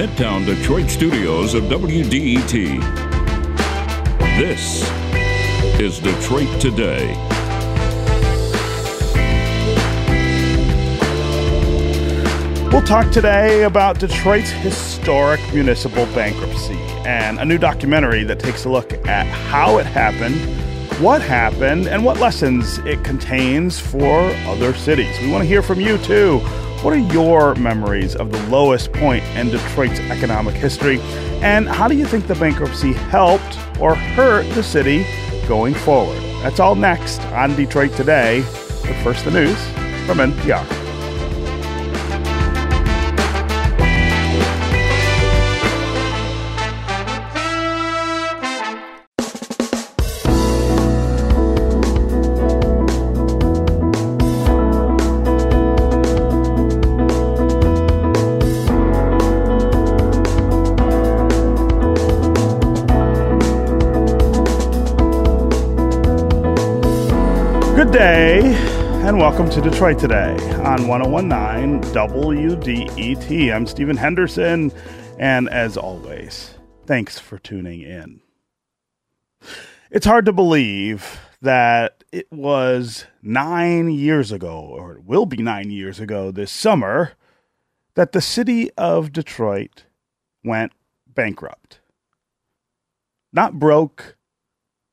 Midtown Detroit studios of WDET. This is Detroit Today. We'll talk today about Detroit's historic municipal bankruptcy and a new documentary that takes a look at how it happened, what happened, and what lessons it contains for other cities. We want to hear from you too. What are your memories of the lowest point in Detroit's economic history? And how do you think the bankruptcy helped or hurt the city going forward? That's all next on Detroit Today. But first, the news from NPR. And welcome to Detroit Today on 1019 WDET. I'm Stephen Henderson, and as always, thanks for tuning in. It's hard to believe that it was nine years ago, or it will be nine years ago this summer, that the city of Detroit went bankrupt. Not broke,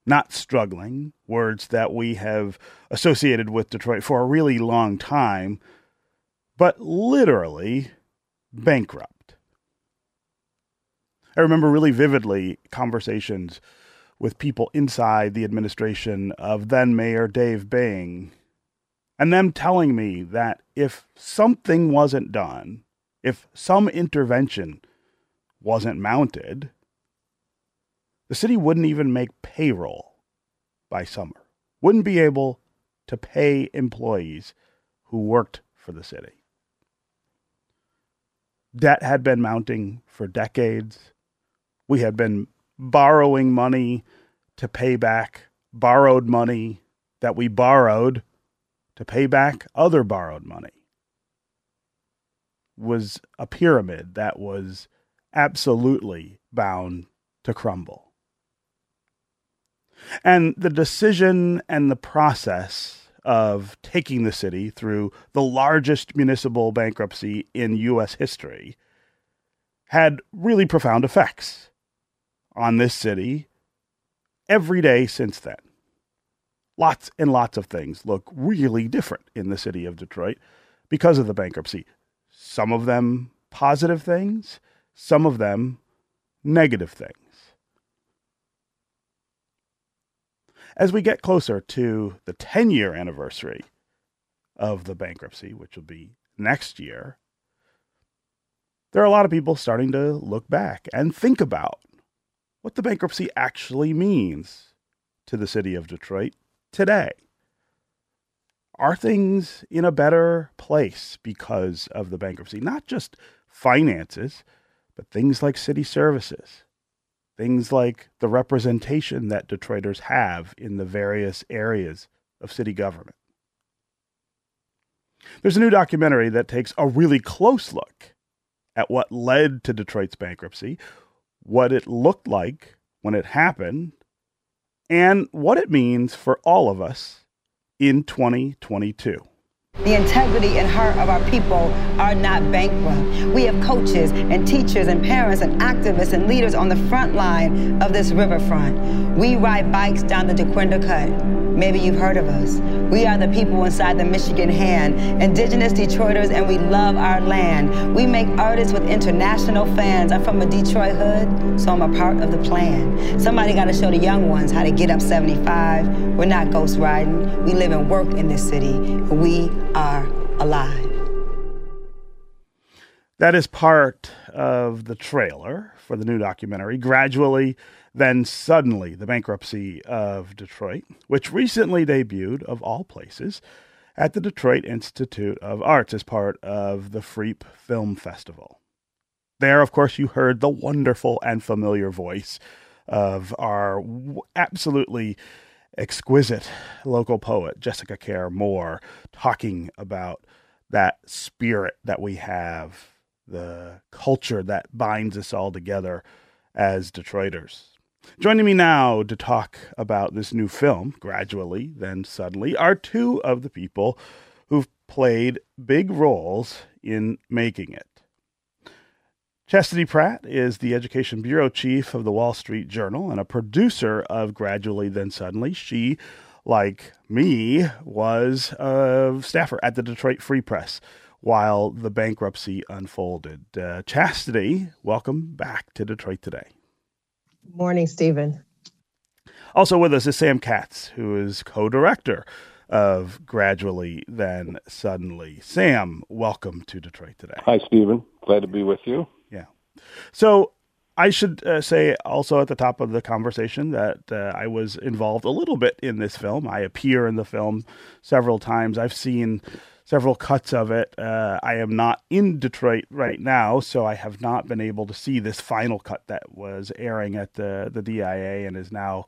not struggling, words that we have associated with Detroit for a really long time, but literally bankrupt. I remember really vividly conversations with people inside the administration of then Mayor Dave Bing, and them telling me that if something wasn't done, if some intervention wasn't mounted, the city wouldn't even make payroll by summer, wouldn't be able to pay employees who worked for the city. Debt had been mounting for decades. We had been borrowing money to pay back borrowed money that we borrowed to pay back other borrowed money. Was a pyramid that was absolutely bound to crumble. And the decision and the process of taking the city through the largest municipal bankruptcy in U.S. history had really profound effects on this city every day since then. Lots and lots of things look really different in the city of Detroit because of the bankruptcy. Some of them positive things, some of them negative things. As we get closer to the 10 year anniversary of the bankruptcy, which will be next year, there are a lot of people starting to look back and think about what the bankruptcy actually means to the city of Detroit today. Are things in a better place because of the bankruptcy? Not just finances, but things like city services, Things like the representation that Detroiters have in the various areas of city government. There's a new documentary that takes a really close look at what led to Detroit's bankruptcy, what it looked like when it happened, and what it means for all of us in 2022. The integrity and heart of our people are not bankrupt. We have coaches and teachers and parents and activists and leaders on the front line of this riverfront. We ride bikes down the Dequindre Cut. Maybe you've heard of us. We are the people inside the Michigan Hand, indigenous Detroiters, and we love our land. We make artists with international fans. I'm from a Detroit hood, so I'm a part of the plan. Somebody got to show the young ones how to get up 75. We're not ghost riding. We live and work in this city. We are alive. That is part of the trailer for the new documentary. Gradually, then suddenly, the bankruptcy of Detroit, which recently debuted, of all places, at the Detroit Institute of Arts as part of the Freep Film Festival. There, of course, you heard the wonderful and familiar voice of our absolutely exquisite local poet, Jessica Care Moore, talking about that spirit that we have the culture that binds us all together as Detroiters. Joining me now to talk about this new film, Gradually, Then Suddenly, are two of the people who've played big roles in making it. Chastity Pratt is the Education Bureau Chief of the Wall Street Journal and a producer of Gradually Then Suddenly. She, like me, was a staffer at the Detroit Free Press while the bankruptcy unfolded. Uh, Chastity, welcome back to Detroit today. Morning, Stephen. Also with us is Sam Katz, who is co director of Gradually Then Suddenly. Sam, welcome to Detroit today. Hi, Stephen. Glad to be with you. Yeah. So I should uh, say also at the top of the conversation that uh, I was involved a little bit in this film. I appear in the film several times. I've seen several cuts of it. Uh, I am not in Detroit right now, so I have not been able to see this final cut that was airing at the the DIA and is now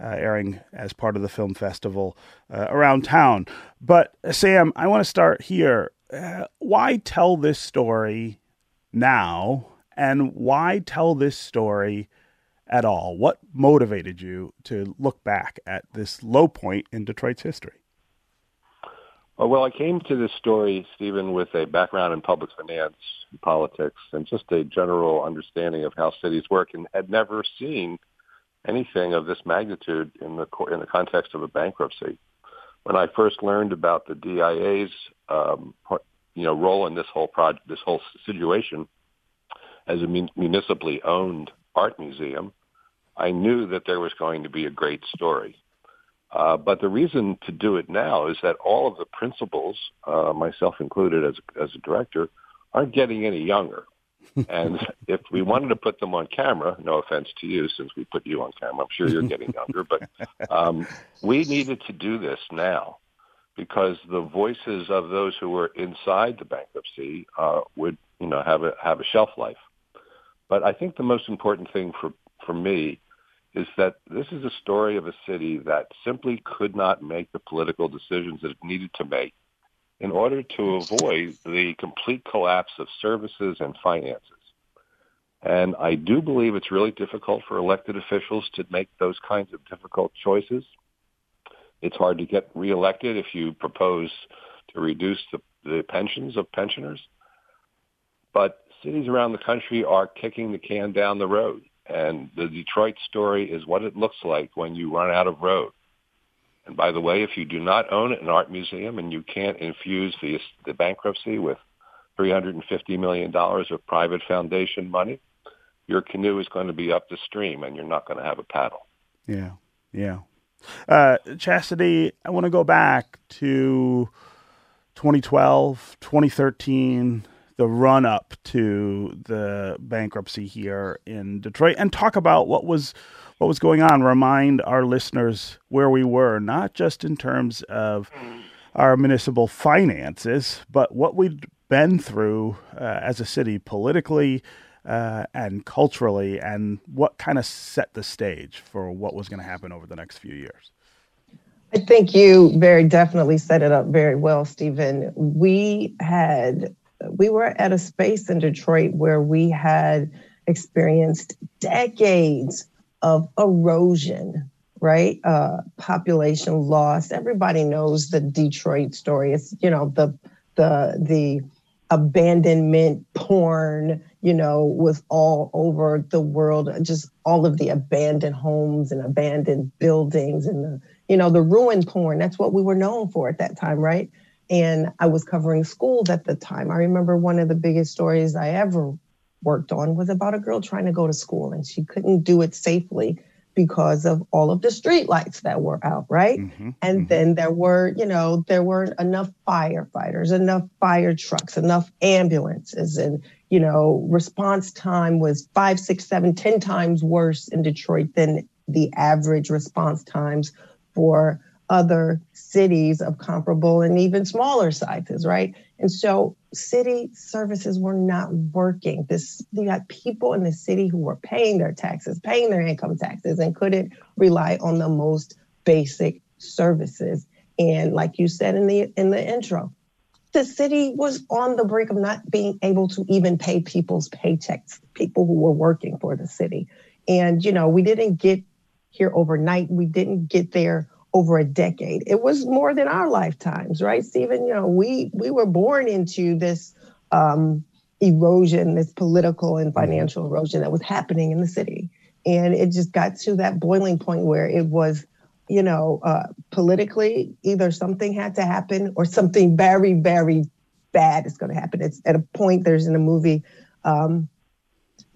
uh, airing as part of the film festival uh, around town. But uh, Sam, I want to start here. Uh, why tell this story now, and why tell this story? At all, what motivated you to look back at this low point in Detroit's history? Uh, well, I came to this story, Stephen, with a background in public finance, and politics, and just a general understanding of how cities work, and had never seen anything of this magnitude in the in the context of a bankruptcy. When I first learned about the DIA's, um, you know, role in this whole project, this whole situation, as a municipally owned art museum, I knew that there was going to be a great story. Uh, but the reason to do it now is that all of the principals, uh, myself included as, as a director, aren't getting any younger. and if we wanted to put them on camera, no offense to you, since we put you on camera, I'm sure you're getting younger, but um, we needed to do this now because the voices of those who were inside the bankruptcy uh, would, you know, have a have a shelf life. But I think the most important thing for for me is that this is a story of a city that simply could not make the political decisions that it needed to make in order to avoid the complete collapse of services and finances. And I do believe it's really difficult for elected officials to make those kinds of difficult choices. It's hard to get reelected if you propose to reduce the, the pensions of pensioners. But cities around the country are kicking the can down the road. And the Detroit story is what it looks like when you run out of road. And by the way, if you do not own an art museum and you can't infuse the, the bankruptcy with $350 million of private foundation money, your canoe is going to be up the stream and you're not going to have a paddle. Yeah, yeah. Uh, Chastity, I want to go back to 2012, 2013, the run up to the bankruptcy here in Detroit and talk about what was what was going on. Remind our listeners where we were, not just in terms of our municipal finances, but what we'd been through uh, as a city politically uh, and culturally, and what kind of set the stage for what was going to happen over the next few years. I think you very definitely set it up very well, Stephen. We had we were at a space in Detroit where we had experienced decades of erosion, right? Uh, population loss. Everybody knows the Detroit story. It's you know the the the abandonment porn you know was all over the world just all of the abandoned homes and abandoned buildings and the you know the ruin porn that's what we were known for at that time right and I was covering schools at the time. I remember one of the biggest stories I ever worked on was about a girl trying to go to school and she couldn't do it safely because of all of the street lights that were out, right? Mm-hmm, and mm-hmm. then there were, you know, there weren't enough firefighters, enough fire trucks, enough ambulances, and you know, response time was five, six, seven, ten times worse in Detroit than the average response times for other cities of comparable and even smaller sizes, right? And so city services were not working. This you had people in the city who were paying their taxes, paying their income taxes, and couldn't rely on the most basic services. And like you said in the in the intro, the city was on the brink of not being able to even pay people's paychecks, people who were working for the city. And, you know, we didn't get here overnight. We didn't get there over a decade. It was more than our lifetimes, right, Stephen? You know, we we were born into this um, erosion, this political and mm-hmm. financial erosion that was happening in the city. And it just got to that boiling point where it was you know, uh, politically, either something had to happen or something very, very bad is going to happen. It's at a point, there's in a movie, um,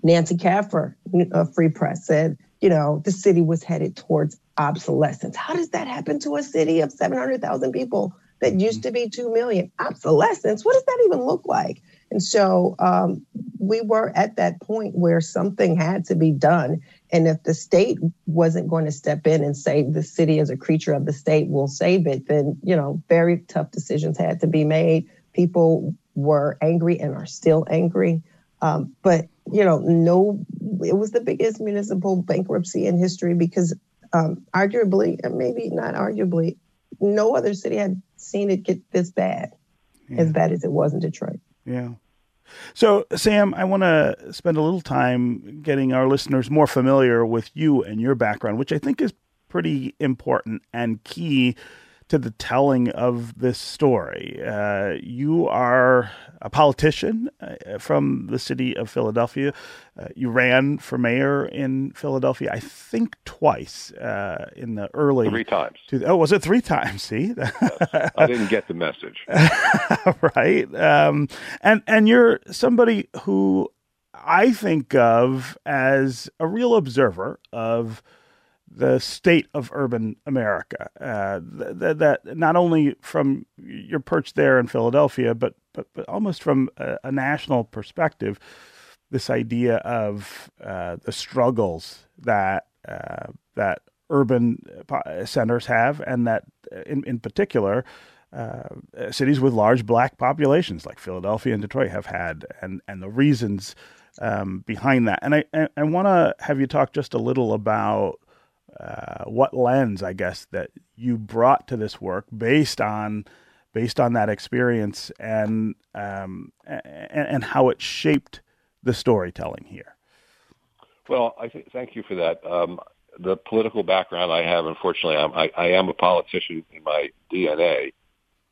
Nancy Kaffer, uh, Free Press, said, you know, the city was headed towards obsolescence. How does that happen to a city of 700,000 people that used to be 2 million? Obsolescence? What does that even look like? And so um, we were at that point where something had to be done. And if the state wasn't going to step in and say the city as a creature of the state will save it, then, you know, very tough decisions had to be made. People were angry and are still angry. Um, but, you know, no, it was the biggest municipal bankruptcy in history because um, arguably, and maybe not arguably, no other city had seen it get this bad, yeah. as bad as it was in Detroit. Yeah. So, Sam, I want to spend a little time getting our listeners more familiar with you and your background, which I think is pretty important and key to the telling of this story. Uh, you are a politician uh, from the city of Philadelphia. Uh, you ran for mayor in Philadelphia, I think twice uh, in the early three times. Two, oh, was it three times? See, I didn't get the message. right, um, and and you're somebody who I think of as a real observer of the state of urban America. Uh, that, that not only from your perch there in Philadelphia, but but, but almost from a, a national perspective, this idea of uh, the struggles that uh, that urban centers have, and that in in particular. Uh, cities with large black populations like Philadelphia and Detroit have had, and, and the reasons um, behind that. And I, I, I want to have you talk just a little about uh, what lens, I guess, that you brought to this work based on based on that experience and um, and, and how it shaped the storytelling here. Well, I th- thank you for that. Um, the political background I have, unfortunately, I'm, I, I am a politician in my DNA.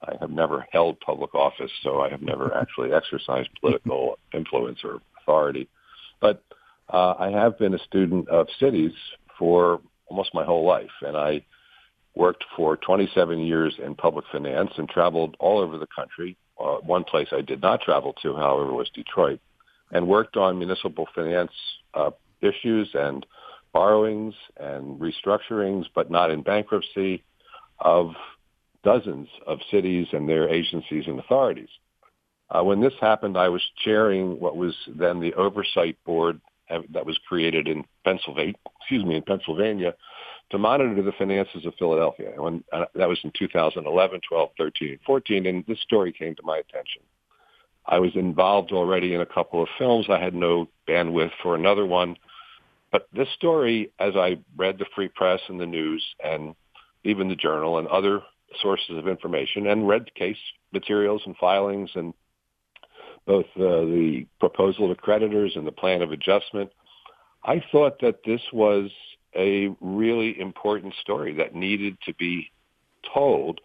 I have never held public office, so I have never actually exercised political influence or authority. But uh, I have been a student of cities for almost my whole life. And I worked for 27 years in public finance and traveled all over the country. Uh, one place I did not travel to, however, was Detroit, and worked on municipal finance uh, issues and borrowings and restructurings, but not in bankruptcy, of dozens of cities and their agencies and authorities. Uh, when this happened, I was chairing what was then the oversight board that was created in Pennsylvania, excuse me, in Pennsylvania to monitor the finances of Philadelphia. When, uh, that was in 2011, 12, 13, 14, and this story came to my attention. I was involved already in a couple of films. I had no bandwidth for another one. But this story, as I read the Free Press and the news and even the Journal and other sources of information and read case materials and filings and both uh, the proposal to creditors and the plan of adjustment, I thought that this was a really important story that needed to be told,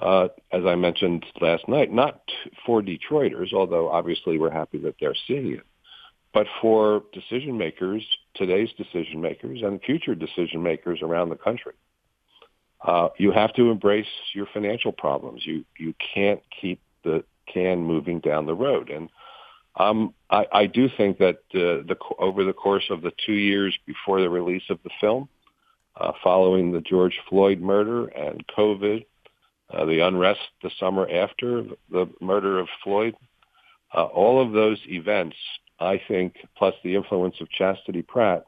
uh, as I mentioned last night, not for Detroiters, although obviously we're happy that they're seeing it, but for decision makers, today's decision makers, and future decision makers around the country. Uh, you have to embrace your financial problems. You you can't keep the can moving down the road. And um, I, I do think that uh, the, over the course of the two years before the release of the film, uh, following the George Floyd murder and COVID, uh, the unrest the summer after the murder of Floyd, uh, all of those events, I think, plus the influence of Chastity Pratt,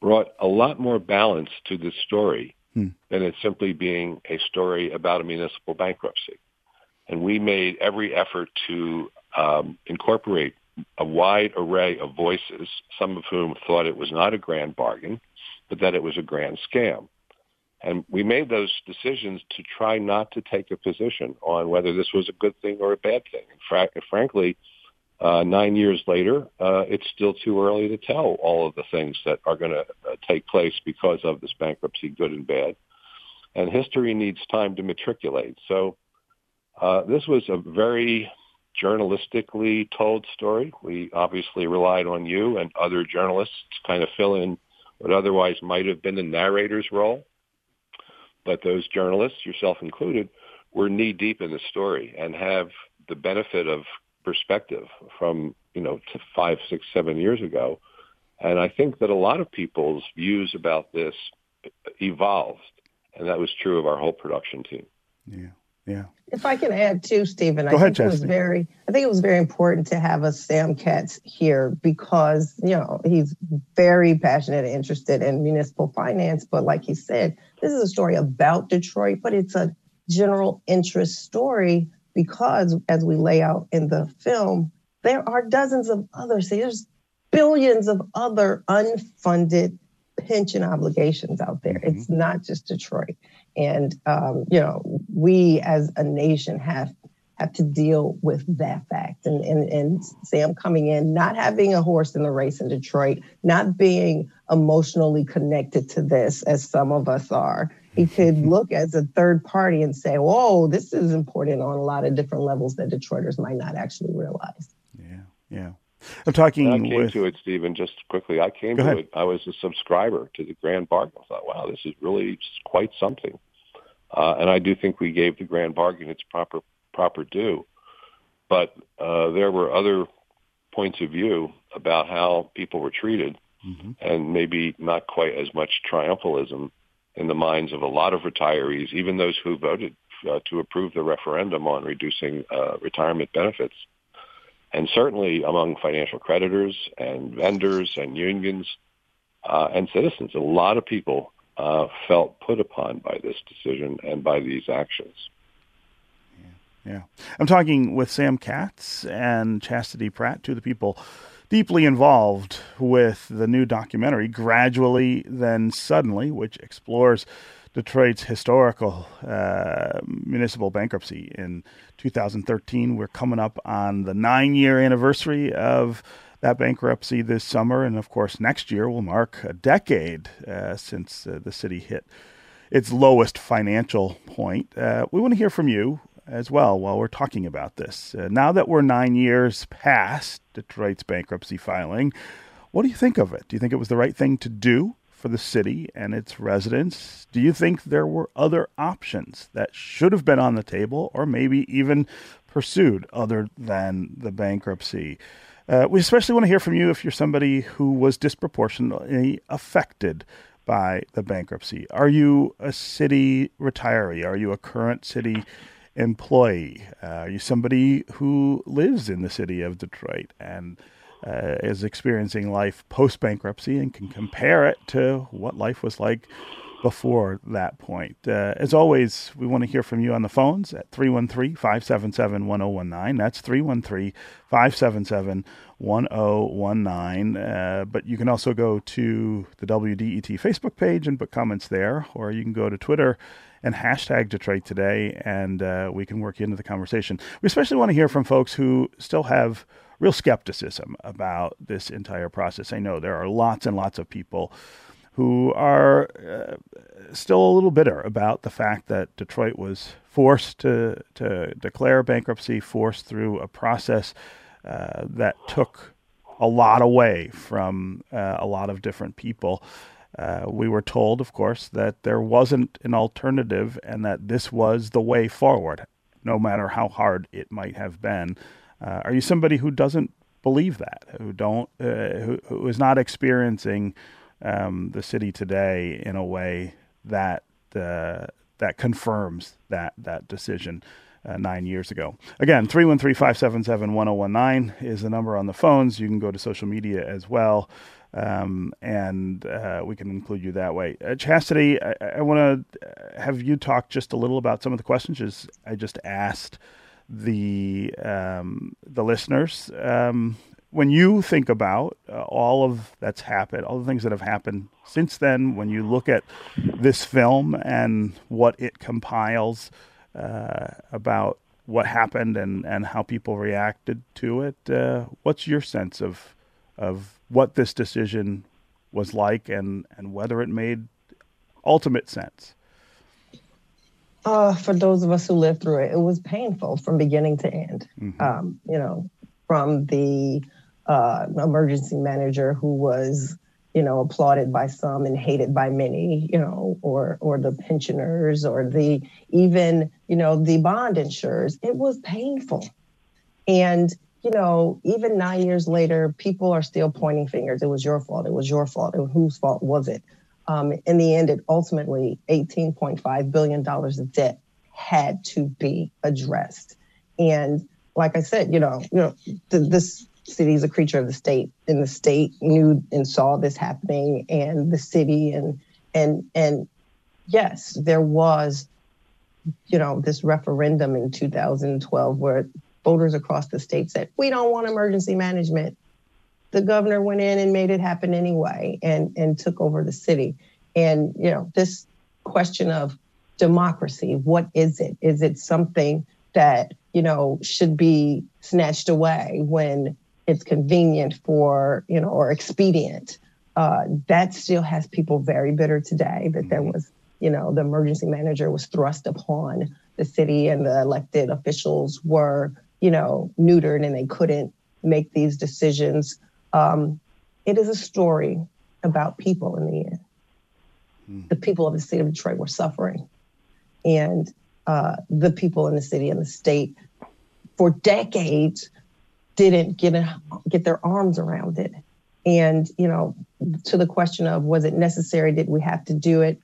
brought a lot more balance to this story hmm. than it simply being a story about a municipal bankruptcy and we made every effort to um, incorporate a wide array of voices, some of whom thought it was not a grand bargain, but that it was a grand scam. And we made those decisions to try not to take a position on whether this was a good thing or a bad thing. And fra- frankly, uh, nine years later, uh, it's still too early to tell all of the things that are going to uh, take place because of this bankruptcy, good and bad. And history needs time to matriculate. So uh, this was a very journalistically told story. We obviously relied on you and other journalists to kind of fill in what otherwise might have been the narrator's role. But those journalists, yourself included, were knee deep in the story and have the benefit of perspective from, you know, five, six, seven years ago. And I think that a lot of people's views about this evolved. And that was true of our whole production team. Yeah. Yeah. If I can add too, Stephen, Go I ahead, think it was very I think it was very important to have a Sam Katz here because, you know, he's very passionate and interested in municipal finance. But like he said, this is a story about Detroit, but it's a general interest story because as we lay out in the film, there are dozens of other cities, there's billions of other unfunded pension obligations out there. Mhm. It's not just Detroit. And um, you know, we as a nation have have to deal with that fact. And, and and Sam coming in, not having a horse in the race in Detroit, not being emotionally connected to this as some of us are. He could look as a third party and say, "Whoa, this is important on a lot of different levels that Detroiters might not actually realize." Yeah. Yeah. I'm talking And I came with. to it, Stephen, just quickly. I came Go to ahead. it. I was a subscriber to the Grand Bargain. I thought, wow, this is really quite something. Uh, and I do think we gave the Grand Bargain its proper proper due. But uh, there were other points of view about how people were treated, Mhm. and maybe not quite as much triumphalism in the minds of a lot of retirees, even those who voted uh, to approve the referendum on reducing uh, retirement benefits and certainly among financial creditors and vendors and unions uh, and citizens. A lot of people uh, felt put upon by this decision and by these actions. Yeah. I'm talking with Sam Katz and Chastity Pratt, two of the people deeply involved with the new documentary, Gradually Then Suddenly, which explores Detroit's historical uh, municipal bankruptcy in 2013. We're coming up on the nine year anniversary of that bankruptcy this summer. And of course, next year will mark a decade uh, since uh, the city hit its lowest financial point. Uh, we want to hear from you as well while we're talking about this. Uh, now that we're nine years past Detroit's bankruptcy filing, what do you think of it? Do you think it was the right thing to do for the city and its residents? Do you think there were other options that should have been on the table or maybe even pursued other than the bankruptcy? Uh, we especially want to hear from you if you're somebody who was disproportionately affected by the bankruptcy. Are you a city retiree? Are you a current city employee? Uh, are you somebody who lives in the city of Detroit and uh, is experiencing life post bankruptcy and can compare it to what life was like before that point. Uh, as always, we want to hear from you on the phones at 313 577 1019. That's 313 577 1019. Uh, but you can also go to the WDET Facebook page and put comments there, or you can go to Twitter and hashtag Detroit Today, and uh, we can work into the conversation. We especially want to hear from folks who still have real skepticism about this entire process. I know there are lots and lots of people who are uh, still a little bitter about the fact that Detroit was forced to to declare bankruptcy, forced through a process uh, that took a lot away from uh, a lot of different people. Uh, we were told, of course, that there wasn't an alternative and that this was the way forward, no matter how hard it might have been. Uh, are you somebody who doesn't believe that, who don't, uh, who, who is not experiencing um, the city today in a way that uh, that confirms that that decision uh, nine years ago. Again, 313-577-1019 is the number on the phones. You can go to social media as well, um, and uh, we can include you that way. Uh, Chastity, I, I want to have you talk just a little about some of the questions just, I just asked the um, the listeners. Um, when you think about uh, all of that's happened, all the things that have happened since then, when you look at this film and what it compiles uh, about what happened and, and how people reacted to it, uh, what's your sense of of what this decision was like and, and whether it made ultimate sense? Uh, for those of us who lived through it, it was painful from beginning to end. Mm-hmm. Um, you know, from the uh, emergency manager who was, you know, applauded by some and hated by many, you know, or or the pensioners or the even, you know, the bond insurers. It was painful, and you know, even nine years later, people are still pointing fingers. It was your fault. It was your fault. Whose fault was it? Um, in the end, it ultimately $18.5 billion of debt had to be addressed. And like I said, you know, you know, th- this city is a creature of the state, and the state knew and saw this happening, and the city, and and and yes, there was, you know, this referendum in 2012 where voters across the state said we don't want emergency management. The governor went in and made it happen anyway, and and took over the city. And you know, this question of democracy, what is it? Is it something that you know should be snatched away when it's convenient for you know or expedient uh, that still has people very bitter today that there mm-hmm. was you know the emergency manager was thrust upon the city and the elected officials were you know neutered and they couldn't make these decisions um, it is a story about people in the end mm. the people of the state of detroit were suffering and uh, the people in the city and the state for decades didn't get a, get their arms around it. And you know, to the question of was it necessary? Did we have to do it?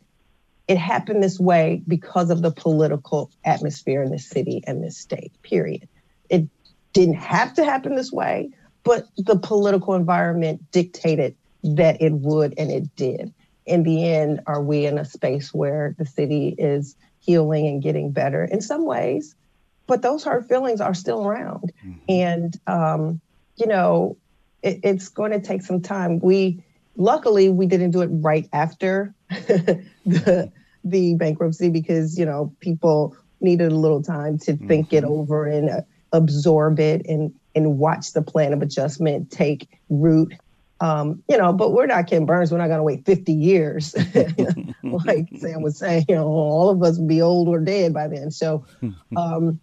It happened this way because of the political atmosphere in the city and this state. Period. It didn't have to happen this way, but the political environment dictated that it would, and it did. In the end, are we in a space where the city is healing and getting better? In some ways, but those hard feelings are still around. Mm-hmm. And, um, you know, it, it's going to take some time. We, luckily, we didn't do it right after the, the bankruptcy because, you know, people needed a little time to think mm-hmm. it over and uh, absorb it and, and watch the plan of adjustment take root. Um, you know, but we're not Ken Burns. We're not going to wait 50 years. like Sam was saying, you know, all of us will be old or dead by then. So, um,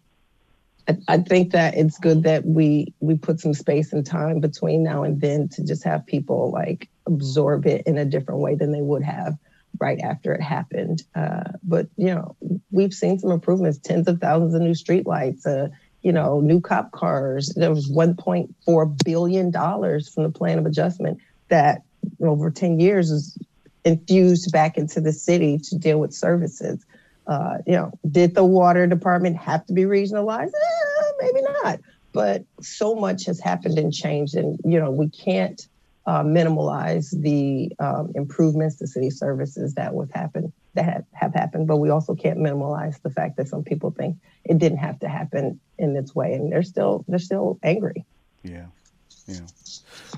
I, think that it's good that we we put some space and time between now and then to just have people like absorb it in a different way than they would have right after it happened. Uh, but you know, we've seen some improvements, tens of thousands of new streetlights, uh, you know, new cop cars. There was 1.4 billion dollars from the plan of adjustment that over 10 years is infused back into the city to deal with services. Uh, you know, did the water department have to be regionalized? Eh, maybe not. But so much has happened and changed, and you know, we can't uh, minimalize the um, improvements to city services that was happen that have, have happened. But we also can't minimize the fact that some people think it didn't have to happen in this way, and they're still they're still angry. Yeah, yeah.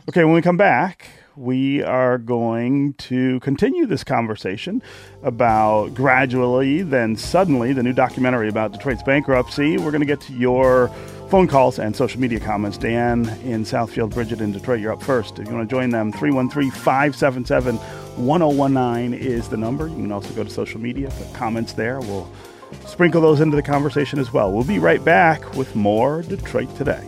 Okay, when we come back, we are going to continue this conversation about gradually, then suddenly, the new documentary about Detroit's bankruptcy. We're going to get to your phone calls and social media comments. Dan in Southfield, Bridget in Detroit, you're up first. If you want to join them, 313 577 1019 is the number. You can also go to social media, put comments there. We'll sprinkle those into the conversation as well. We'll be right back with more Detroit Today.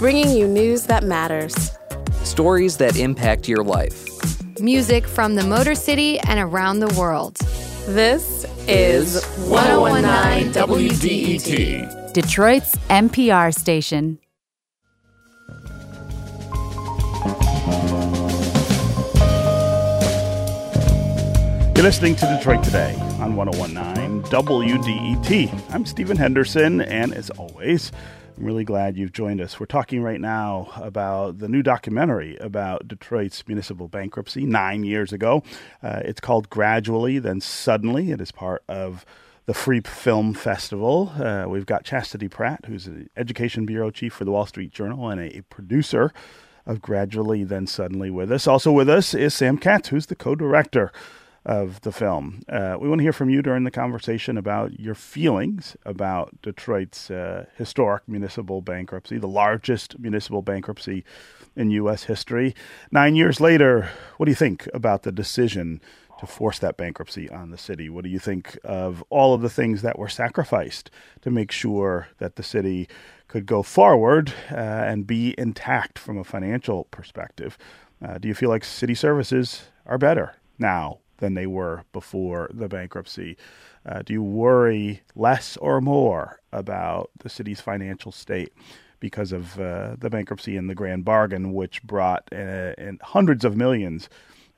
Bringing you news that matters, stories that impact your life, music from the Motor City and around the world. This is 1019 WDET, Detroit's NPR station. You're listening to Detroit Today on 1019 WDET. I'm Stephen Henderson, and as always, I'm really glad you've joined us. We're talking right now about the new documentary about Detroit's municipal bankruptcy nine years ago. Uh, it's called Gradually, Then Suddenly. It is part of the Freep Film Festival. Uh, we've got Chastity Pratt, who's an education bureau chief for the Wall Street Journal and a, producer of Gradually, Then Suddenly with us. Also with us is Sam Katz, who's the co director of the film. Uh, we want to hear from you during the conversation about your feelings about Detroit's uh, historic municipal bankruptcy, the largest municipal bankruptcy in U.S. history. Nine years later, what do you think about the decision to force that bankruptcy on the city? What do you think of all of the things that were sacrificed to make sure that the city could go forward uh, and be intact from a financial perspective? Uh, do you feel like city services are better now than they were before the bankruptcy. Uh, do you worry less or more about the city's financial state because of uh, the bankruptcy and the grand bargain, which brought uh, hundreds of millions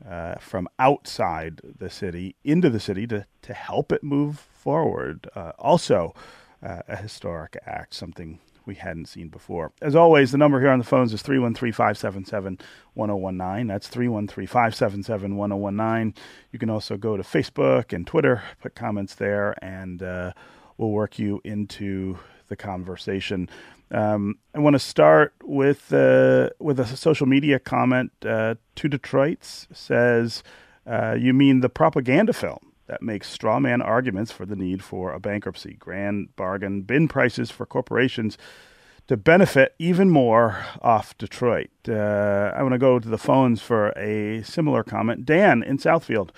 uh, from outside the city into the city to, to help it move forward? Uh, also, uh, a historic act, something we hadn't seen before. As always, the number here on the phones is 313 577 1019. That's 313 577 1019. You can also go to Facebook and Twitter, put comments there, and uh, we'll work you into the conversation. Um, I want to start with uh, with a social media comment. Uh, to Detroit's says, uh, "You mean the propaganda film?" That makes straw man arguments for the need for a bankruptcy, grand bargain, bin prices for corporations to benefit even more off Detroit. Uh, I want to go to the phones for a similar comment. Dan in Southfield,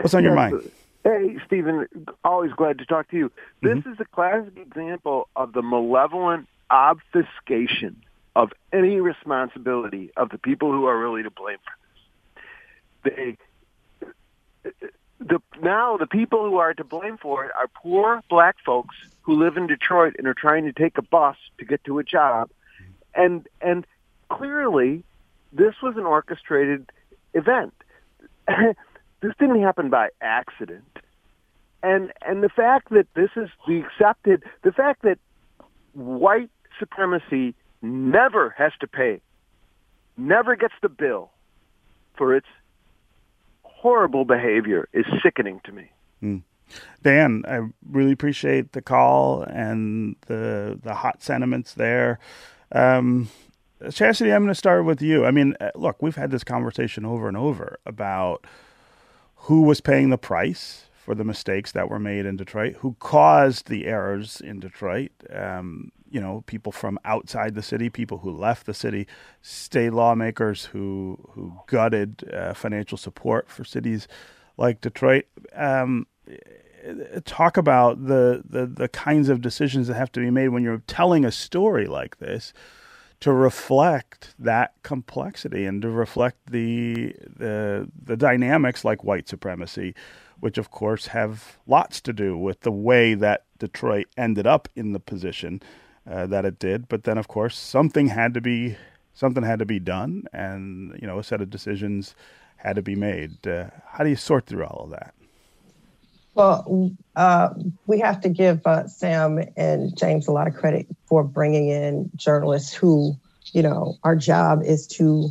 what's on yes. your mind? Hey, Stephen, always glad to talk to you. This mm-hmm. is a classic example of the malevolent obfuscation of any responsibility of the people who are really to blame for this. They the now the people who are to blame for it are poor black folks who live in Detroit and are trying to take a bus to get to a job, and and clearly this was an orchestrated event. this didn't happen by accident, and and the fact that this is the accepted the fact that white supremacy never has to pay, never gets the bill for its horrible behavior is sickening to me. Mm. Dan, I really appreciate the call and the the hot sentiments there. Um, Chastity, I'm going to start with you. I mean, uh, look, we've had this conversation over and over about who was paying the price for the mistakes that were made in Detroit, who caused the errors in Detroit. Um, you know, people from outside the city, people who left the city, state lawmakers who who gutted uh, financial support for cities like Detroit. Um, talk about the, the the kinds of decisions that have to be made when you're telling a story like this to reflect that complexity and to reflect the the the dynamics like white supremacy which of course have lots to do with the way that Detroit ended up in the position uh, that it did. But then, of course, something had to be something had to be done, and you know, a set of decisions had to be made. Uh, how do you sort through all of that? Well, uh, we have to give uh, Sam and James a lot of credit for bringing in journalists who, you know, our job is to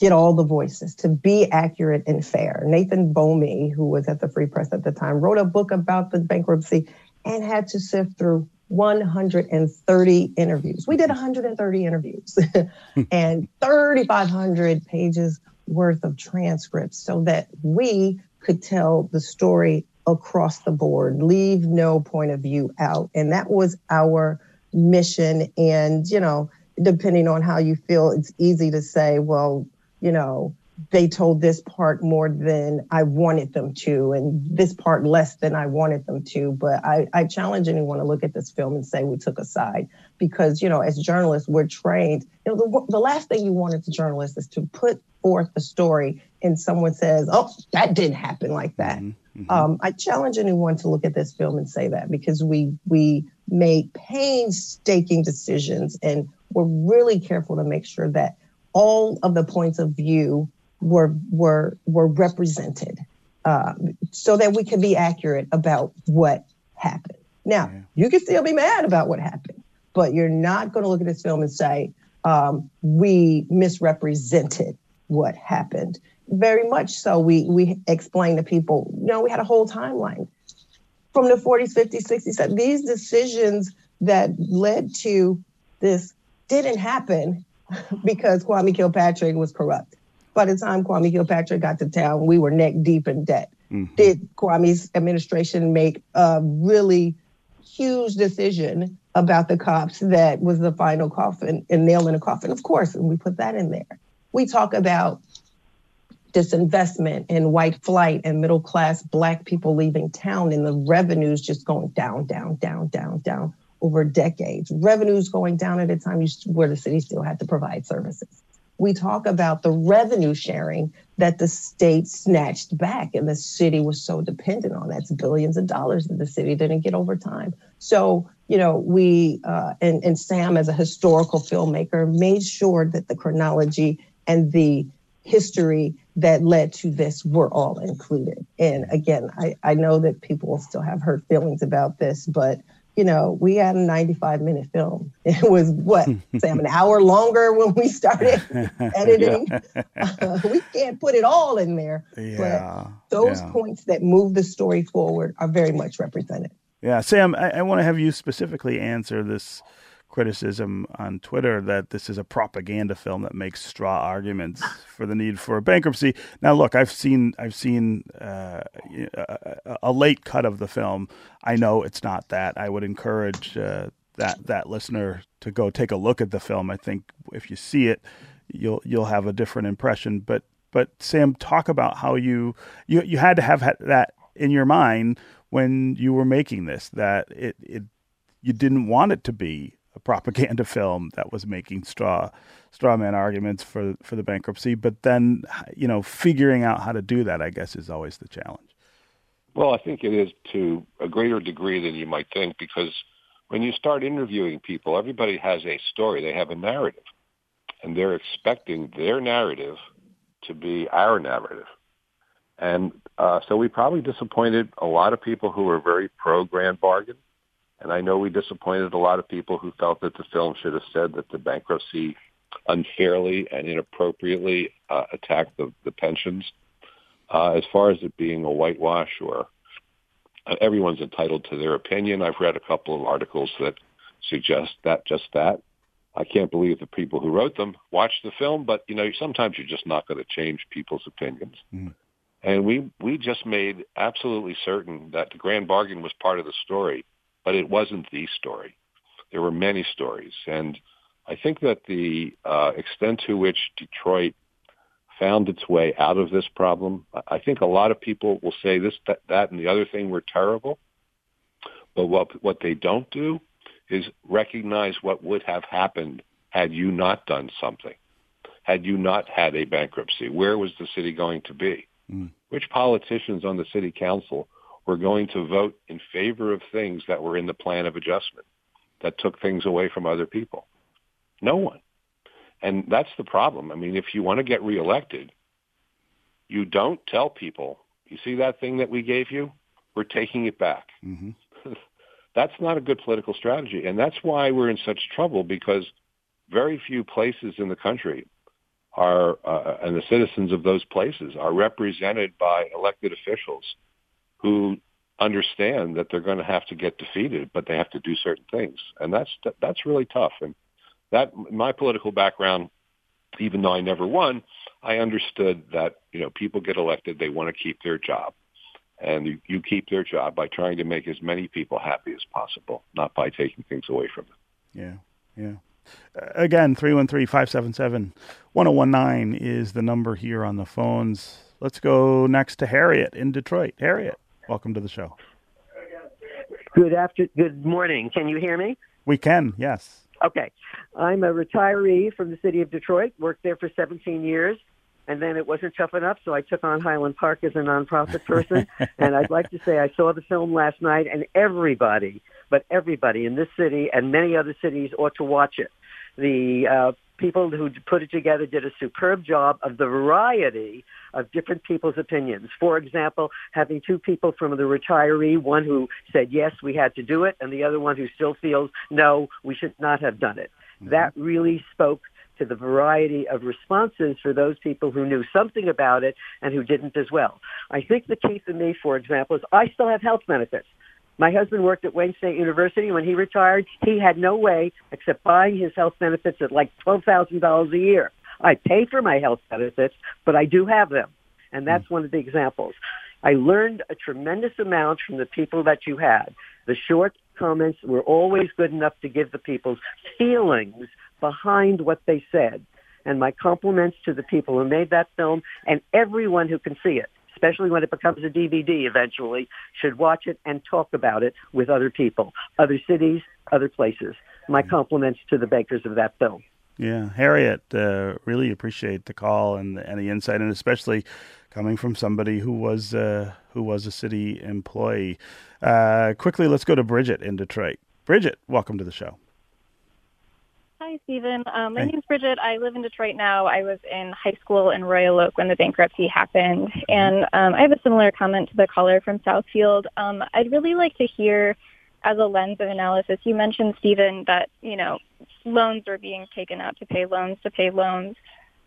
get all the voices, to be accurate and fair. Nathan Bomey, who was at the Free Press at the time, wrote a book about the bankruptcy and had to sift through 130 interviews. We did 130 interviews and 3,500 pages worth of transcripts so that we could tell the story across the board, leave no point of view out. And that was our mission. And, you know, depending on how you feel, it's easy to say, well, you know, they told this part more than I wanted them to, and this part less than I wanted them to. But I, I challenge anyone to look at this film and say we took a side because, you know, as journalists, we're trained. You know, the, the last thing you want as a journalist is to put forth a story and someone says, oh, that didn't happen like that. Mm-hmm. mm-hmm. Um, I challenge anyone to look at this film and say that because we we made painstaking decisions and we're really careful to make sure that all of the points of view were were were represented uh, so that we can be accurate about what happened. Now, yeah. you can still be mad about what happened, but you're not going to look at this film and say, um, we misrepresented what happened. Very much so. We we explain to people, you know, we had a whole timeline from the 40s, 50s, 60s. That These decisions that led to this didn't happen because Kwame Kilpatrick was corrupt. By the time Kwame Kilpatrick got to town, we were neck deep in debt. Mm-hmm. Did Kwame's administration make a really huge decision about the cops that was the final coffin and nail in a coffin? Of course, and we put that in there. We talk about disinvestment in white flight and middle class black people leaving town and the revenues just going down, down, down, down, down over decades. Revenues going down at a time where the city still had to provide services we talk about the revenue sharing that the state snatched back and the city was so dependent on that's billions of dollars that the city didn't get over time. So you know we uh, and, and sam as a historical filmmaker made sure that the chronology and the history that led to this were all included. And again i, I know that people will still have hurt feelings about this but you know, we had a 95 minute film. It was what, Sam, an hour longer when we started editing. Uh, we can't put it all in there. Yeah. But those yeah. points that move the story forward are very much represented. Yeah. Sam, I, I want to have you specifically answer this criticism on Twitter that this is a propaganda film that makes straw arguments for the need for a bankruptcy. Now, look, I've seen I've seen uh, a, a, late cut of the film. I know it's not that. I would encourage uh, that that listener to go take a look at the film. I think if you see it, you'll you'll have a different impression. But but Sam, talk about how you you you had to have that in your mind when you were making this that it it you didn't want it to be a propaganda film that was making straw straw man arguments for for the bankruptcy. But then, you know, figuring out how to do that, I guess, is always the challenge. Well, I think it is to a greater degree than you might think because when you start interviewing people, everybody has a story. They have a narrative, and they're expecting their narrative to be our narrative. And uh, so we probably disappointed a lot of people who were very pro grand bargain and I know we disappointed a lot of people who felt that the film should have said that the bankruptcy unfairly and inappropriately uh, attacked the, the pensions. Uh, as far as it being a whitewash or uh, everyone's entitled to their opinion. I've read a couple of articles that suggest that just that. I can't believe the people who wrote them watched the film, but you know, sometimes you're just not going to change people's opinions. Mm. And we we just made absolutely certain that the grand bargain was part of the story but it wasn't the story. There were many stories, and I think that the uh, extent to which Detroit found its way out of this problem, I think a lot of people will say this, that, that, and the other thing were terrible. But what what they don't do is recognize what would have happened had you not done something, had you not had a bankruptcy. Where was the city going to be? Mm. Which politicians on the city council were going to vote in favor of things that were in the plan of adjustment that took things away from other people. No one. And that's the problem. I mean, if you want to get reelected, you don't tell people, you see that thing that we gave you? We're taking it back. Mm-hmm. that's not a good political strategy. And that's why we're in such trouble because very few places in the country are, uh, and the citizens of those places are represented by elected officials who understand that they're going to have to get defeated, but they have to do certain things, and that's that's really tough. And that my political background, even though I never won, I understood that you know people get elected, they want to keep their job, and you, keep their job by trying to make as many people happy as possible, not by taking things away from them. Yeah, yeah. Again, 313-577-1019 is the number here on the phones. Let's go next to Harriet in Detroit. Harriet. Welcome to the show. Good after. Good morning. Can you hear me? We can. Yes. Okay. I'm a retiree from the city of Detroit. Worked there for 17 years, and then it wasn't tough enough, so I took on Highland Park as a nonprofit person. and I'd like to say I saw the film last night, and everybody, but everybody in this city and many other cities ought to watch it. The uh, people who put it together did a superb job of the variety of different people's opinions. For example, having two people from the retiree, one who said, yes, we had to do it, and the other one who still feels, no, we should not have done it. Mm-hmm. That really spoke to the variety of responses for those people who knew something about it and who didn't as well. I think the key for me, for example, is I still have health benefits. My husband worked at Wayne State University. When he retired, he had no way except buying his health benefits at like $12,000 a year. I pay for my health benefits, but I do have them. And hmm. that's one of the examples. I learned a tremendous amount from the people that you had. The short comments were always good enough to give the people's feelings behind what they said. And my compliments to the people who made that film and everyone who can see it especially when it becomes a DVD eventually, should watch it and talk about it with other people, other cities, other places. My compliments to the makers of that film. Yeah, Harriet, uh, really appreciate the call and the, and the insight, and especially coming from somebody who was uh, who was a city employee. Uh, quickly, let's go to Bridget in Detroit. Bridget, welcome to the show. Hi, Stephen. Um, my name is Bridget. I live in Detroit now. I was in high school in Royal Oak when the bankruptcy happened. Mm-hmm. And um, I have a similar comment to the caller from Southfield. Um, I'd really like to hear, as a lens of analysis, you mentioned, Stephen, that, you know, loans are being taken out to pay loans to pay loans.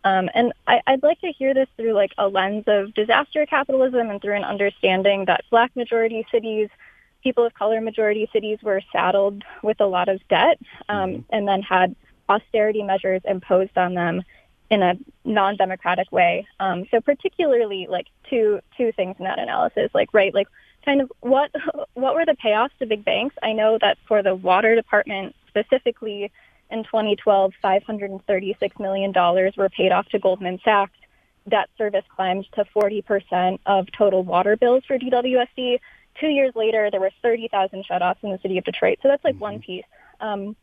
Um, and I, I'd like to hear this through like a lens of disaster capitalism and through an understanding that black majority cities people of color majority cities were saddled with a lot of debt um, mm-hmm. and then had austerity measures imposed on them in a non-democratic way. Um, so particularly like two two things in that analysis, like right, like kind of what what were the payoffs to big banks? I know that for the water department specifically in 2012, 536 million dollars were paid off to Goldman Sachs. Debt service climbed to 40% of total water bills for DWSD. Two years later, there were 30,000 shutoffs in the city of Detroit. So that's like mm-hmm. one piece. Um,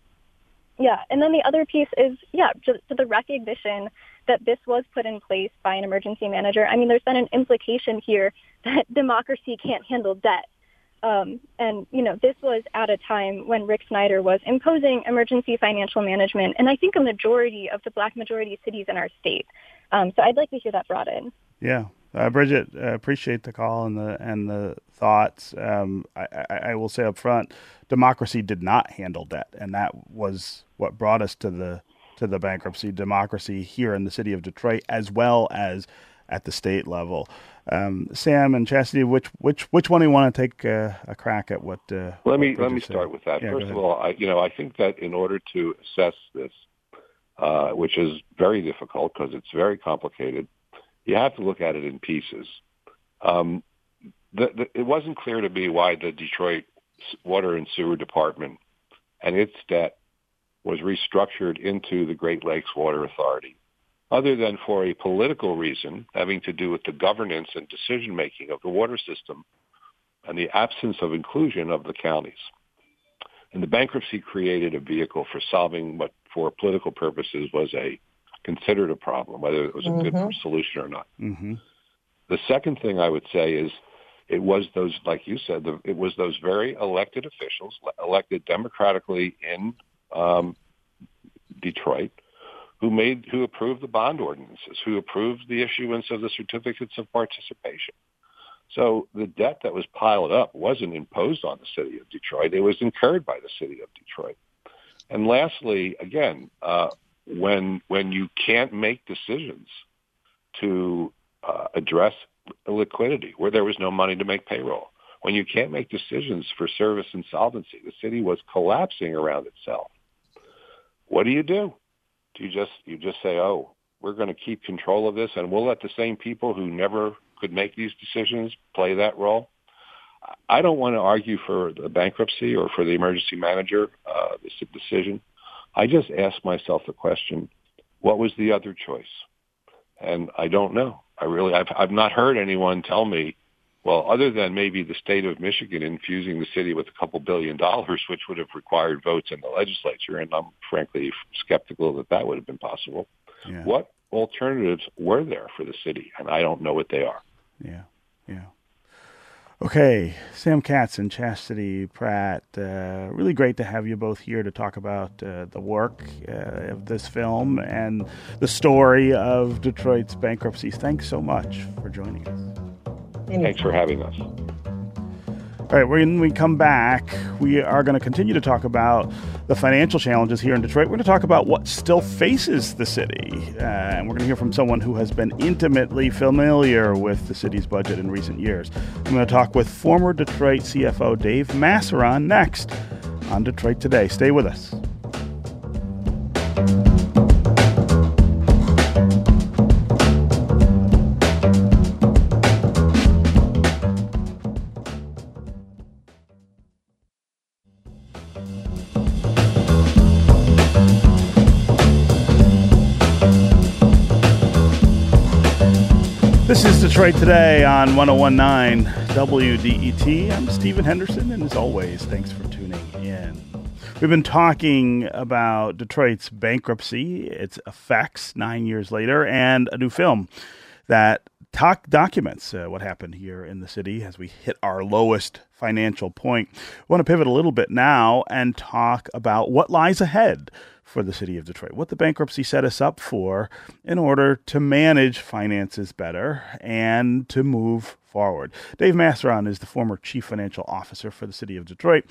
yeah, and then the other piece is, yeah, just the recognition that this was put in place by an emergency manager. I mean, there's been an implication here that democracy can't handle debt. Um, and, you know, this was at a time when Rick Snyder was imposing emergency financial management, and I think a majority of the black majority cities in our state. Um, so I'd like to hear that brought in. Yeah, uh, Bridget, uh, appreciate the call and the and the thoughts. Um, I, I, I, will say up front, democracy did not handle debt, and that was what brought us to the to the bankruptcy. Democracy here in the city of Detroit, as well as at the state level. Um, Sam and Chastity, which which which one do you want to take uh, a crack at? What? Uh, let me let me start with that. Yeah, First of all, I, you know, I think that in order to assess this, uh, which is very difficult because it's very complicated you have to look at it in pieces. Um, the, the, it wasn't clear to me why the Detroit Water and Sewer Department and its debt was restructured into the Great Lakes Water Authority, other than for a political reason having to do with the governance and decision making of the water system and the absence of inclusion of the counties. And the bankruptcy created a vehicle for solving what, for political purposes, was a considered a problem, whether it was a mm-hmm. good solution or not. Mm-hmm. The second thing I would say is it was those, like you said, the, it was those very elected officials, elected democratically in um, Detroit, who made, who approved the bond ordinances, who approved the issuance of the certificates of participation. So the debt that was piled up wasn't imposed on the city of Detroit; it was incurred by the city of Detroit. And lastly, again, uh, when when you can't make decisions to uh, address liquidity where there was no money to make payroll when you can't make decisions for service insolvency the city was collapsing around itself what do you do do you just you just say oh we're going to keep control of this and we'll let the same people who never could make these decisions play that role i don't want to argue for the bankruptcy or for the emergency manager uh, this decision I just ask myself the question, what was the other choice? And I don't know. I really, I've, I've not heard anyone tell me, well, other than maybe the state of Michigan infusing the city with a couple billion dollars, which would have required votes in the legislature, and I'm frankly skeptical that that would have been possible. Yeah. What alternatives were there for the city? And I don't know what they are. Yeah, yeah. Okay, Sam Katz and Chastity Pratt. Uh, really great to have you both here to talk about uh, the work uh, of this film and the story of Detroit's bankruptcy. Thanks so much for joining us. Thanks for having us. All right, when we come back, we are going to continue to talk about the financial challenges here in Detroit. We're going to talk about what still faces the city. Uh, and we're going to hear from someone who has been intimately familiar with the city's budget in recent years. I'm going to talk with former Detroit CFO Dave Massaron next on Detroit Today. Stay with us. Today on 1019 WDET. I'm Stephen Henderson, and as always, thanks for tuning in. We've been talking about Detroit's bankruptcy, its effects nine years later, and a new film that talk, documents uh, what happened here in the city as we hit our lowest financial point. I want to pivot a little bit now and talk about what lies ahead for the city of Detroit, what the bankruptcy set us up for in order to manage finances better and to move forward. Dave Massaron is the former chief financial officer for the city of Detroit,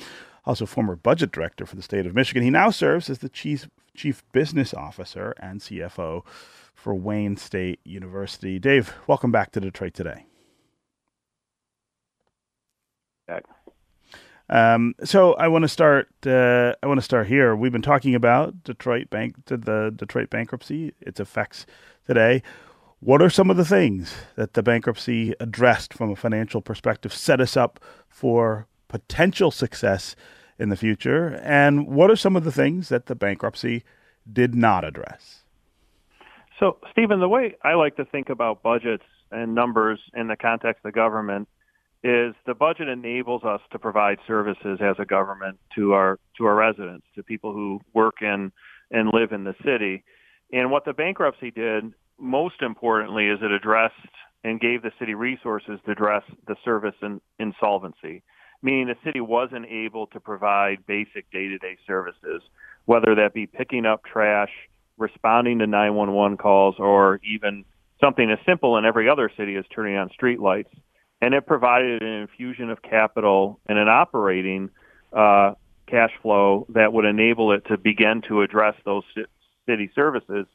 also former budget director for the state of Michigan. He now serves as the chief chief business officer and CFO for Wayne State University. Dave, welcome back to Detroit today. Back. Um, so I want to start. Uh, I want to start here. We've been talking about Detroit bank, the Detroit bankruptcy, its effects today. What are some of the things that the bankruptcy addressed from a financial perspective set us up for potential success in the future? And what are some of the things that the bankruptcy did not address? So, Stephen, the way I like to think about budgets and numbers in the context of government is the budget enables us to provide services as a government to our to our residents, to people who work in and live in the city. And what the bankruptcy did, most importantly, is it addressed and gave the city resources to address the service in insolvency, meaning the city wasn't able to provide basic day-to-day services, whether that be picking up trash, responding to 911 calls, or even something as simple in every other city as turning on street lights and it provided an infusion of capital and an operating uh, cash flow that would enable it to begin to address those city services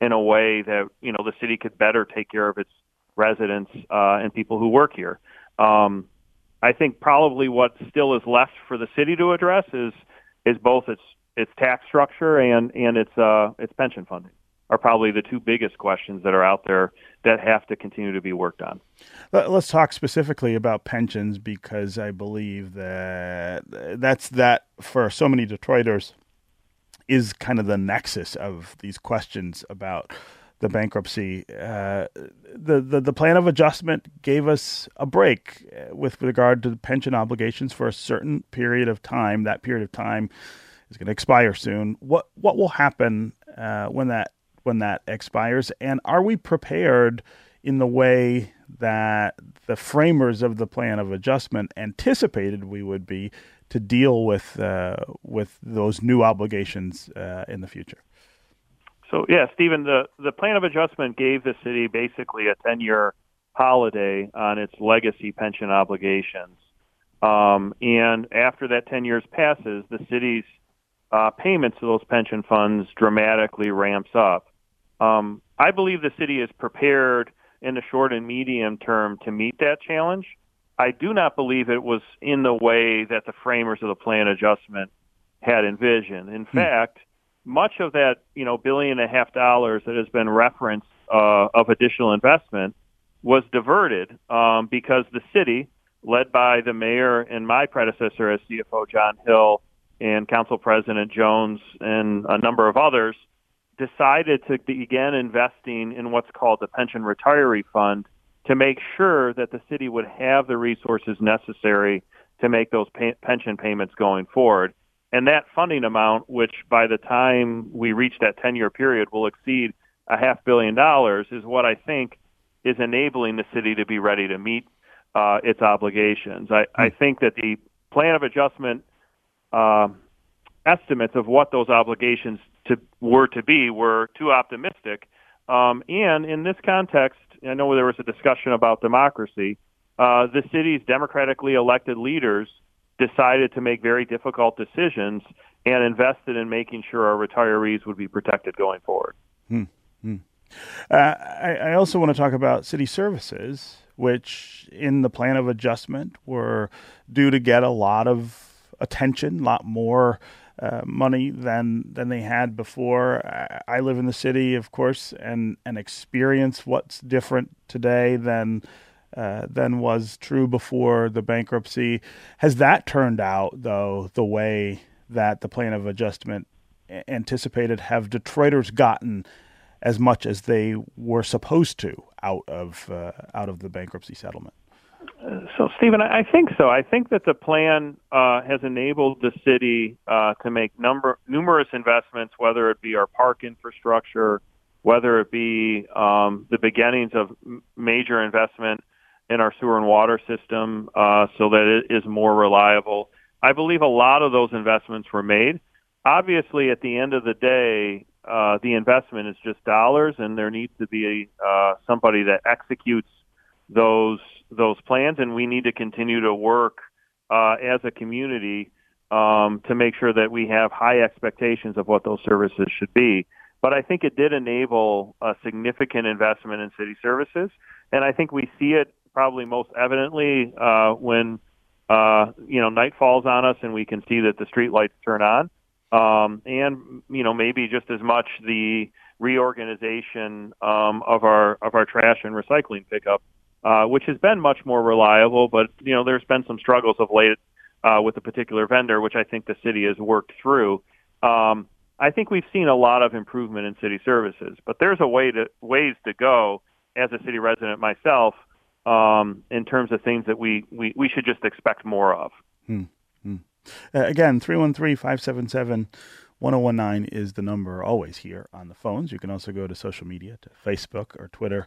in a way that you know the city could better take care of its residents uh, and people who work here. Um, I think probably what still is left for the city to address is is both its its tax structure and and its uh, its pension funding are probably the two biggest questions that are out there that have to continue to be worked on. Let's talk specifically about pensions because I believe that that's that for so many Detroiters is kind of the nexus of these questions about the bankruptcy. Uh, the, the the plan of adjustment gave us a break with regard to the pension obligations for a certain period of time. That period of time is going to expire soon. What what will happen uh, when that when that expires? And are we prepared in the way that the framers of the plan of adjustment anticipated we would be to deal with uh, with those new obligations uh, in the future? So yeah, Stephen, the the plan of adjustment gave the city basically a ten year holiday on its legacy pension obligations. Um, and after that 10 years passes, the city's uh, payments to those pension funds dramatically ramps up. Um, I believe the city is prepared in the short and medium term to meet that challenge. I do not believe it was in the way that the framers of the plan adjustment had envisioned. In hmm. fact, much of that, you know, billion and a half dollars that has been referenced uh, of additional investment was diverted um, because the city, led by the mayor and my predecessor as CFO, John Hill, and Council President Jones, and a number of others, decided to begin investing in what's called the pension retiree fund to make sure that the city would have the resources necessary to make those pay- pension payments going forward. And that funding amount, which by the time we reach that 10 year period will exceed a half billion dollars, is what I think is enabling the city to be ready to meet uh, its obligations. I, I think that the plan of adjustment uh, estimates of what those obligations to, were to be were too optimistic. Um, and in this context, I know there was a discussion about democracy. Uh, the city's democratically elected leaders decided to make very difficult decisions and invested in making sure our retirees would be protected going forward. Hmm. Hmm. Uh, I, I, also want to talk about city services, which in the plan of adjustment were due to get a lot of attention, a lot more uh, money than than they had before. I, I, live in the city, of course, and and experience what's different today than. Uh, than was true before the bankruptcy. Has that turned out, though, the way that the plan of adjustment anticipated? Have Detroiters gotten as much as they were supposed to out of uh, out of the bankruptcy settlement? So, Stephen, I think so. I think that the plan uh, has enabled the city uh, to make number numerous investments, whether it be our park infrastructure, whether it be um, the beginnings of major investment in our sewer and water system, uh, so that it is more reliable. I believe a lot of those investments were made. Obviously, at the end of the day, uh, the investment is just dollars, and there needs to be uh, somebody that executes those those plans, and we need to continue to work uh, as a community um, to make sure that we have high expectations of what those services should be. But I think it did enable a significant investment in city services, and I think we see it probably most evidently uh, when uh, you know night falls on us and we can see that the street lights turn on, um, and you know maybe just as much the reorganization um, of our of our trash and recycling pickup uh, which has been much more reliable. But you know, there's been some struggles of late uh, with a particular vendor, which I think the city has worked through. Um, I think we've seen a lot of improvement in city services, but there's a way to ways to go as a city resident myself um, in terms of things that we, we, we should just expect more of. Hmm. Hmm. Uh, again, 313 577 1019 is the number always here on the phones. You can also go to social media, to Facebook or Twitter,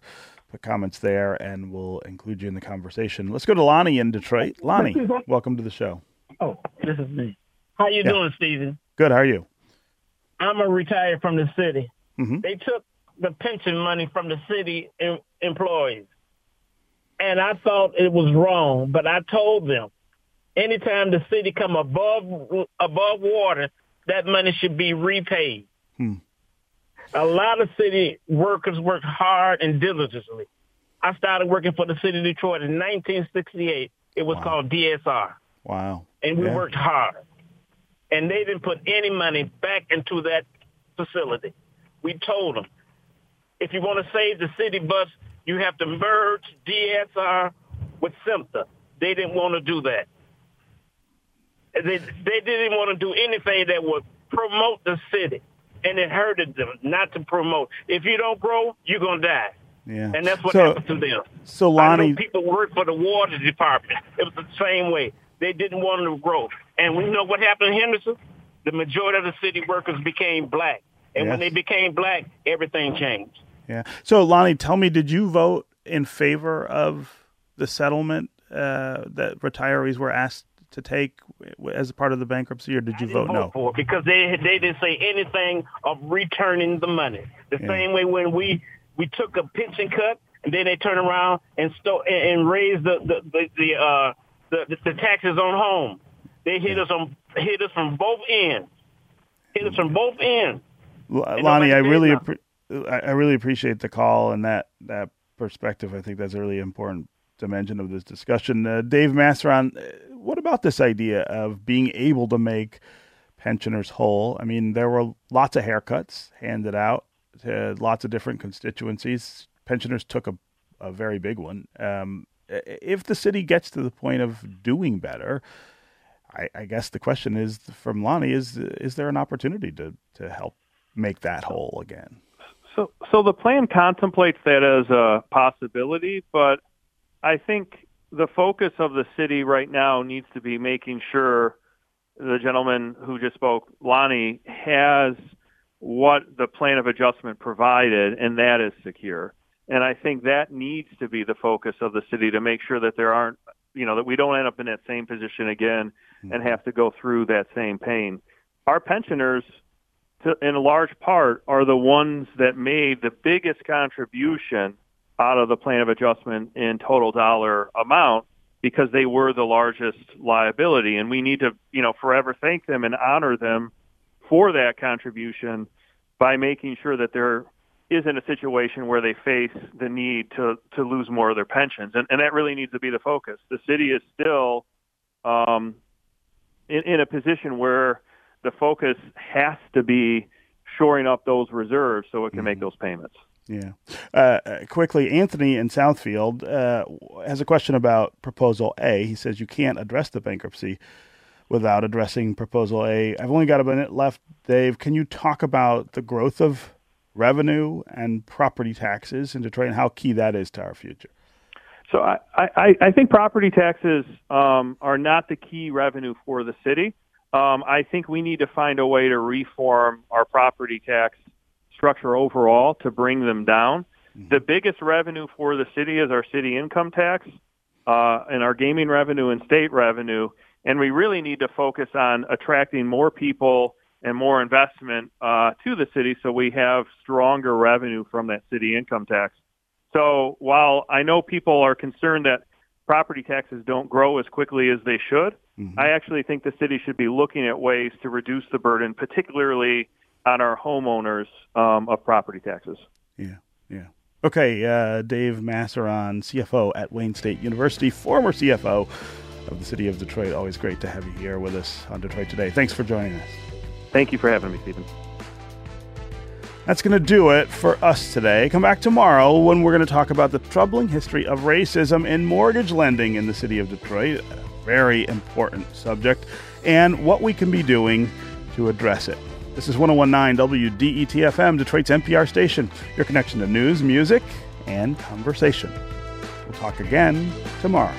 put comments there, and we'll include you in the conversation. Let's go to Lonnie in Detroit. Lonnie, welcome to the show. Oh, this is me. How you yeah. doing, Stephen? Good. How are you? I'm a retired from the city. Mm-hmm. They took the pension money from the city em- employees, and I thought it was wrong. But I told them, anytime the city come above above water, that money should be repaid. Hmm. A lot of city workers work hard and diligently. I started working for the city of Detroit in 1968. It was wow. called DSR. Wow. And we yeah. worked hard. And they didn't put any money back into that facility. We told them, if you want to save the city bus, you have to merge DSR with SEMTA. They didn't want to do that. They, they didn't want to do anything that would promote the city and it hurted them not to promote. If you don't grow, you're gonna die. Yeah. And that's what so, happened to them. So Lonnie, people work for the water department. It was the same way. They didn't want to grow. And we know what happened in Henderson. The majority of the city workers became black, and yes. when they became black, everything changed. Yeah. So Lonnie, tell me, did you vote in favor of the settlement uh, that retirees were asked to take as a part of the bankruptcy, or did you vote, vote, no? For it because they they didn't say anything of returning the money. The yeah. same way when we we took a pension cut and then they turn around and sto- and raise the the the the, uh, the, the taxes on home. They hit yeah. us on hit us from both ends. Hit us from both ends. Lonnie, I really I really appreciate the call and that that perspective. I think that's a really important dimension of this discussion. Uh, Dave Massaron, what about this idea of being able to make pensioners whole? I mean, there were lots of haircuts handed out to lots of different constituencies. Pensioners took a, a very big one. Um, if the city gets to the point of doing better, I, I, guess the question is from Lonnie: is is there an opportunity to to help make that whole again? So, so the plan contemplates that as a possibility, but I think the focus of the city right now needs to be making sure the gentleman who just spoke, Lonnie, has what the plan of adjustment provided, and that is secure. And I think that needs to be the focus of the city to make sure that there aren't, you know, that we don't end up in that same position again and mm-hmm. have to go through that same pain. Our pensioners, to, in a large part, are the ones that made the biggest contribution out of the plan of adjustment in total dollar amount because they were the largest liability. And we need to, you know, forever thank them and honor them for that contribution by making sure that there isn't a situation where they face the need to, to lose more of their pensions. And, and that really needs to be the focus. The city is still um, in, in a position where the focus has to be shoring up those reserves so it can mm-hmm. make those payments. Yeah. Uh, quickly, Anthony in Southfield uh, has a question about Proposal A. He says you can't address the bankruptcy without addressing Proposal A. I've only got a minute left, Dave. Can you talk about the growth of revenue and property taxes in Detroit and how key that is to our future? So I, I, I think property taxes um, are not the key revenue for the city. Um, I think we need to find a way to reform our property tax structure overall to bring them down. Mm-hmm. The biggest revenue for the city is our city income tax uh, and our gaming revenue and state revenue. And we really need to focus on attracting more people and more investment uh, to the city so we have stronger revenue from that city income tax. So while I know people are concerned that property taxes don't grow as quickly as they should, mm-hmm. I actually think the city should be looking at ways to reduce the burden, particularly on our homeowners um, of property taxes. Yeah, yeah. Okay, uh, Dave Massaron, CFO at Wayne State University, former CFO of the city of Detroit. Always great to have you here with us on Detroit Today. Thanks for joining us. Thank you for having me, Stephen. That's going to do it for us today. Come back tomorrow when we're going to talk about the troubling history of racism in mortgage lending in the city of Detroit. A very important subject, and what we can be doing to address it. This is 1019 WDETFM, Detroit's NPR station, your connection to news, music, and conversation. We'll talk again tomorrow.